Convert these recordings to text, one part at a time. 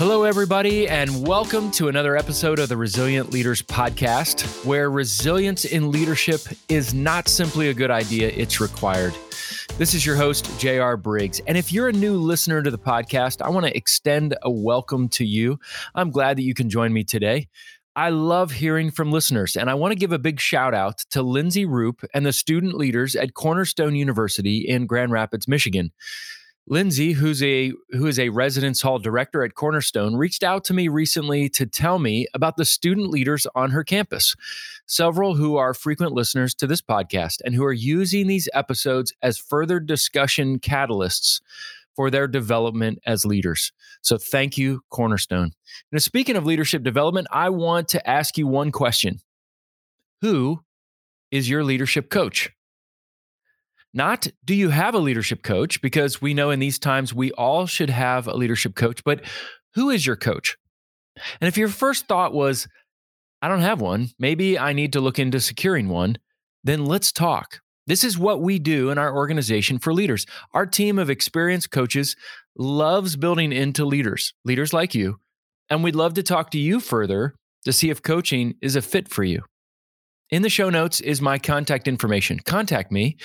Hello, everybody, and welcome to another episode of the Resilient Leaders Podcast, where resilience in leadership is not simply a good idea, it's required. This is your host, J.R. Briggs. And if you're a new listener to the podcast, I want to extend a welcome to you. I'm glad that you can join me today. I love hearing from listeners, and I want to give a big shout out to Lindsay Roop and the student leaders at Cornerstone University in Grand Rapids, Michigan. Lindsay, who's a who is a residence hall director at Cornerstone, reached out to me recently to tell me about the student leaders on her campus. Several who are frequent listeners to this podcast and who are using these episodes as further discussion catalysts for their development as leaders. So thank you, Cornerstone. Now, speaking of leadership development, I want to ask you one question. Who is your leadership coach? Not do you have a leadership coach? Because we know in these times we all should have a leadership coach, but who is your coach? And if your first thought was, I don't have one, maybe I need to look into securing one, then let's talk. This is what we do in our organization for leaders. Our team of experienced coaches loves building into leaders, leaders like you. And we'd love to talk to you further to see if coaching is a fit for you. In the show notes is my contact information. Contact me,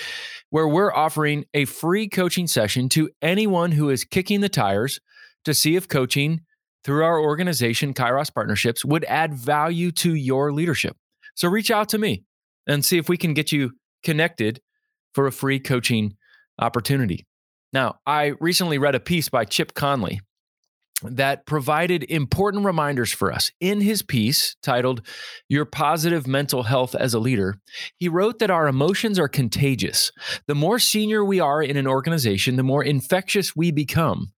where we're offering a free coaching session to anyone who is kicking the tires to see if coaching through our organization, Kairos Partnerships, would add value to your leadership. So reach out to me and see if we can get you connected for a free coaching opportunity. Now, I recently read a piece by Chip Conley that provided important reminders for us. In his piece titled Your Positive Mental Health as a Leader, he wrote that our emotions are contagious. The more senior we are in an organization, the more infectious we become.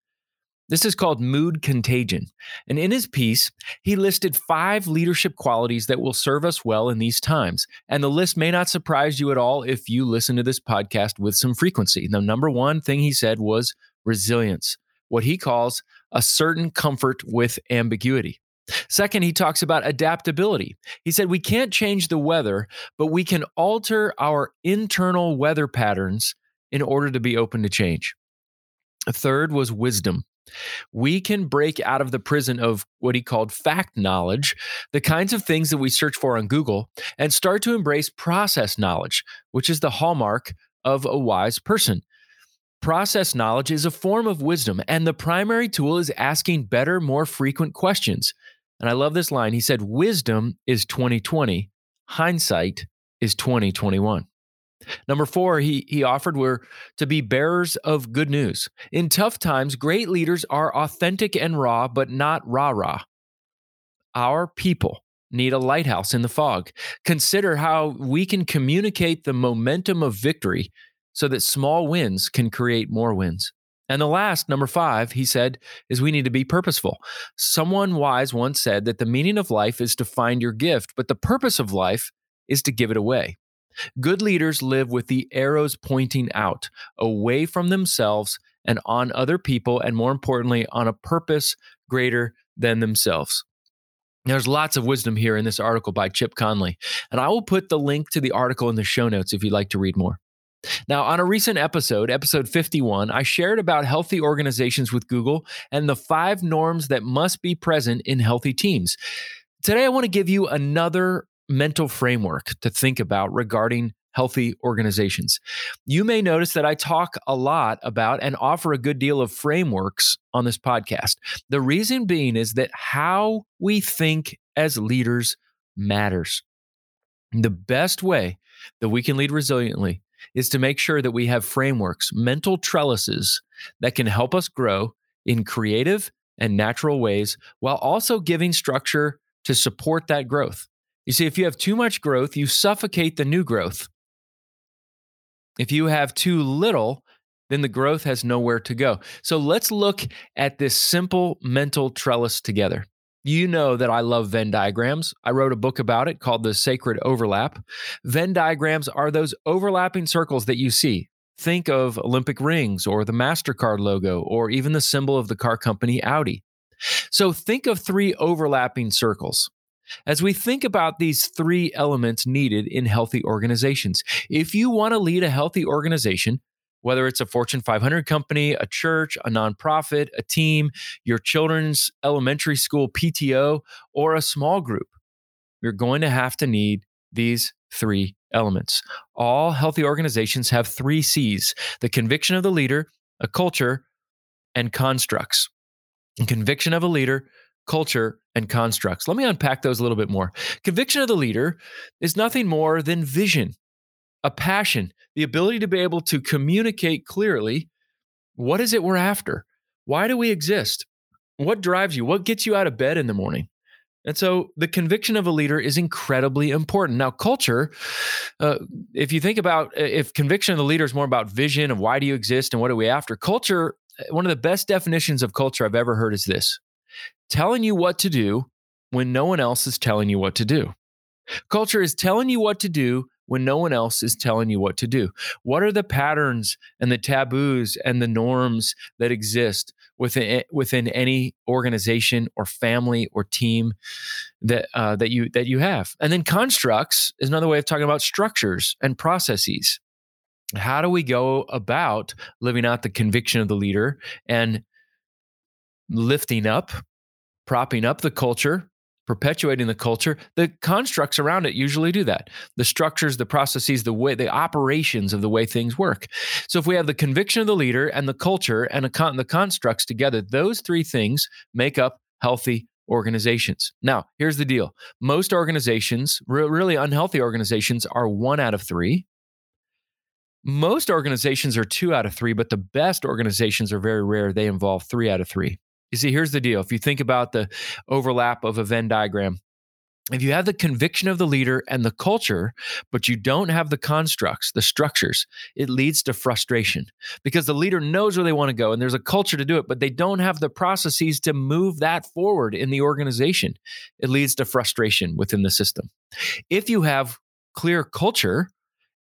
This is called mood contagion. And in his piece, he listed five leadership qualities that will serve us well in these times. And the list may not surprise you at all if you listen to this podcast with some frequency. The number one thing he said was resilience, what he calls a certain comfort with ambiguity. Second, he talks about adaptability. He said, We can't change the weather, but we can alter our internal weather patterns in order to be open to change. Third was wisdom. We can break out of the prison of what he called fact knowledge, the kinds of things that we search for on Google, and start to embrace process knowledge, which is the hallmark of a wise person. Process knowledge is a form of wisdom, and the primary tool is asking better, more frequent questions. And I love this line. He said, Wisdom is 2020, hindsight is 2021. Number four, he, he offered were to be bearers of good news. In tough times, great leaders are authentic and raw, but not rah rah. Our people need a lighthouse in the fog. Consider how we can communicate the momentum of victory so that small wins can create more wins. And the last, number five, he said, is we need to be purposeful. Someone wise once said that the meaning of life is to find your gift, but the purpose of life is to give it away. Good leaders live with the arrows pointing out, away from themselves and on other people, and more importantly, on a purpose greater than themselves. There's lots of wisdom here in this article by Chip Conley, and I will put the link to the article in the show notes if you'd like to read more. Now, on a recent episode, episode 51, I shared about healthy organizations with Google and the five norms that must be present in healthy teams. Today, I want to give you another mental framework to think about regarding healthy organizations. You may notice that I talk a lot about and offer a good deal of frameworks on this podcast. The reason being is that how we think as leaders matters. The best way that we can lead resiliently is to make sure that we have frameworks, mental trellises that can help us grow in creative and natural ways while also giving structure to support that growth. You see, if you have too much growth, you suffocate the new growth. If you have too little, then the growth has nowhere to go. So let's look at this simple mental trellis together. You know that I love Venn diagrams. I wrote a book about it called The Sacred Overlap. Venn diagrams are those overlapping circles that you see. Think of Olympic rings or the MasterCard logo or even the symbol of the car company Audi. So think of three overlapping circles. As we think about these three elements needed in healthy organizations, if you want to lead a healthy organization, whether it's a Fortune 500 company, a church, a nonprofit, a team, your children's elementary school PTO, or a small group. You're going to have to need these three elements. All healthy organizations have three C's the conviction of the leader, a culture, and constructs. And conviction of a leader, culture, and constructs. Let me unpack those a little bit more. Conviction of the leader is nothing more than vision, a passion, the ability to be able to communicate clearly what is it we're after? Why do we exist? What drives you? What gets you out of bed in the morning? And so the conviction of a leader is incredibly important. Now, culture, uh, if you think about uh, if conviction of the leader is more about vision of why do you exist and what are we after, culture, uh, one of the best definitions of culture I've ever heard is this telling you what to do when no one else is telling you what to do. Culture is telling you what to do when no one else is telling you what to do? What are the patterns and the taboos and the norms that exist within within any organization or family or team that uh, that you that you have? And then constructs is another way of talking about structures and processes. How do we go about living out the conviction of the leader and lifting up, propping up the culture perpetuating the culture, the constructs around it usually do that. The structures, the processes, the way, the operations of the way things work. So if we have the conviction of the leader and the culture and con- the constructs together, those three things make up healthy organizations. Now, here's the deal most organizations, re- really unhealthy organizations, are one out of three. Most organizations are two out of three, but the best organizations are very rare. They involve three out of three. You see, here's the deal. If you think about the overlap of a Venn diagram, if you have the conviction of the leader and the culture, but you don't have the constructs, the structures, it leads to frustration because the leader knows where they want to go and there's a culture to do it, but they don't have the processes to move that forward in the organization. It leads to frustration within the system. If you have clear culture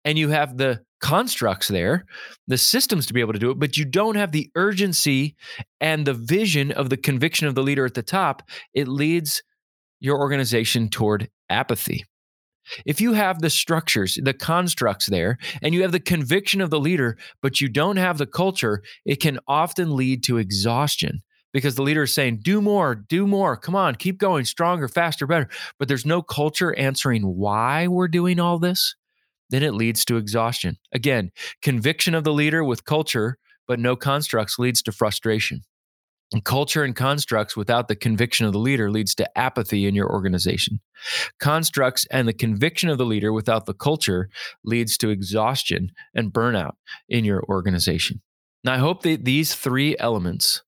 and you have the constructs there, the systems to be able to do it, but you don't have the urgency and the vision of the conviction of the leader at the top, it leads your organization toward apathy. If you have the structures, the constructs there, and you have the conviction of the leader, but you don't have the culture, it can often lead to exhaustion because the leader is saying, do more, do more, come on, keep going, stronger, faster, better. But there's no culture answering why we're doing all this then it leads to exhaustion. Again, conviction of the leader with culture, but no constructs leads to frustration. And culture and constructs without the conviction of the leader leads to apathy in your organization. Constructs and the conviction of the leader without the culture leads to exhaustion and burnout in your organization. Now, I hope that these three elements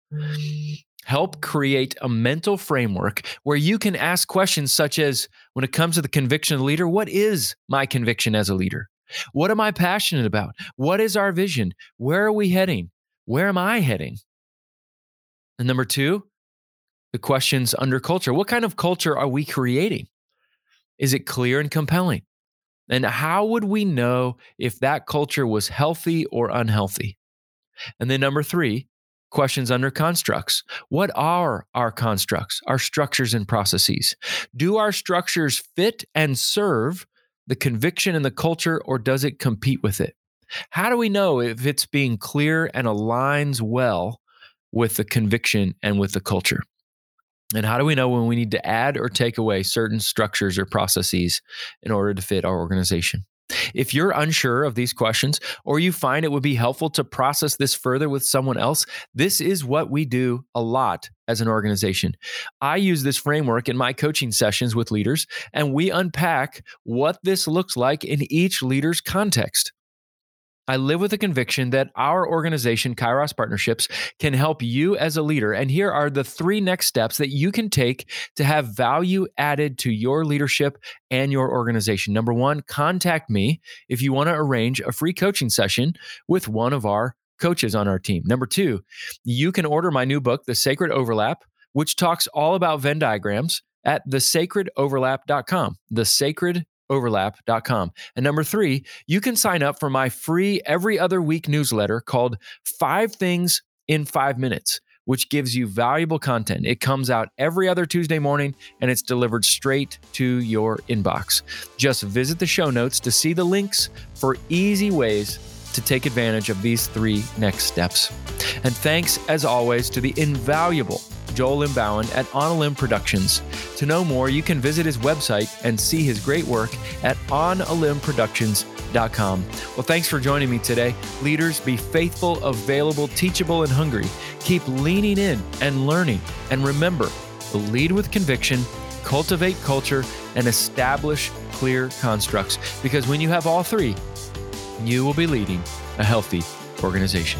help create a mental framework where you can ask questions such as when it comes to the conviction of the leader, what is my conviction as a leader? What am I passionate about? What is our vision? Where are we heading? Where am I heading? And number two, the questions under culture. What kind of culture are we creating? Is it clear and compelling? And how would we know if that culture was healthy or unhealthy? And then number three, questions under constructs. What are our constructs, our structures and processes? Do our structures fit and serve the conviction and the culture, or does it compete with it? How do we know if it's being clear and aligns well with the conviction and with the culture? And how do we know when we need to add or take away certain structures or processes in order to fit our organization? If you're unsure of these questions or you find it would be helpful to process this further with someone else, this is what we do a lot as an organization. I use this framework in my coaching sessions with leaders, and we unpack what this looks like in each leader's context. I live with the conviction that our organization, Kairos Partnerships, can help you as a leader. And here are the three next steps that you can take to have value added to your leadership and your organization. Number one, contact me if you want to arrange a free coaching session with one of our coaches on our team. Number two, you can order my new book, The Sacred Overlap, which talks all about Venn diagrams at thesacredoverlap.com. The Sacred overlap.com. And number three, you can sign up for my free every other week newsletter called Five Things in Five Minutes, which gives you valuable content. It comes out every other Tuesday morning and it's delivered straight to your inbox. Just visit the show notes to see the links for easy ways to take advantage of these three next steps. And thanks, as always, to the invaluable Joel Limbauan at On a Limb Productions. To know more, you can visit his website and see his great work at onalimbproductions.com. Well, thanks for joining me today. Leaders, be faithful, available, teachable, and hungry. Keep leaning in and learning. And remember, lead with conviction, cultivate culture, and establish clear constructs. Because when you have all three, you will be leading a healthy organization.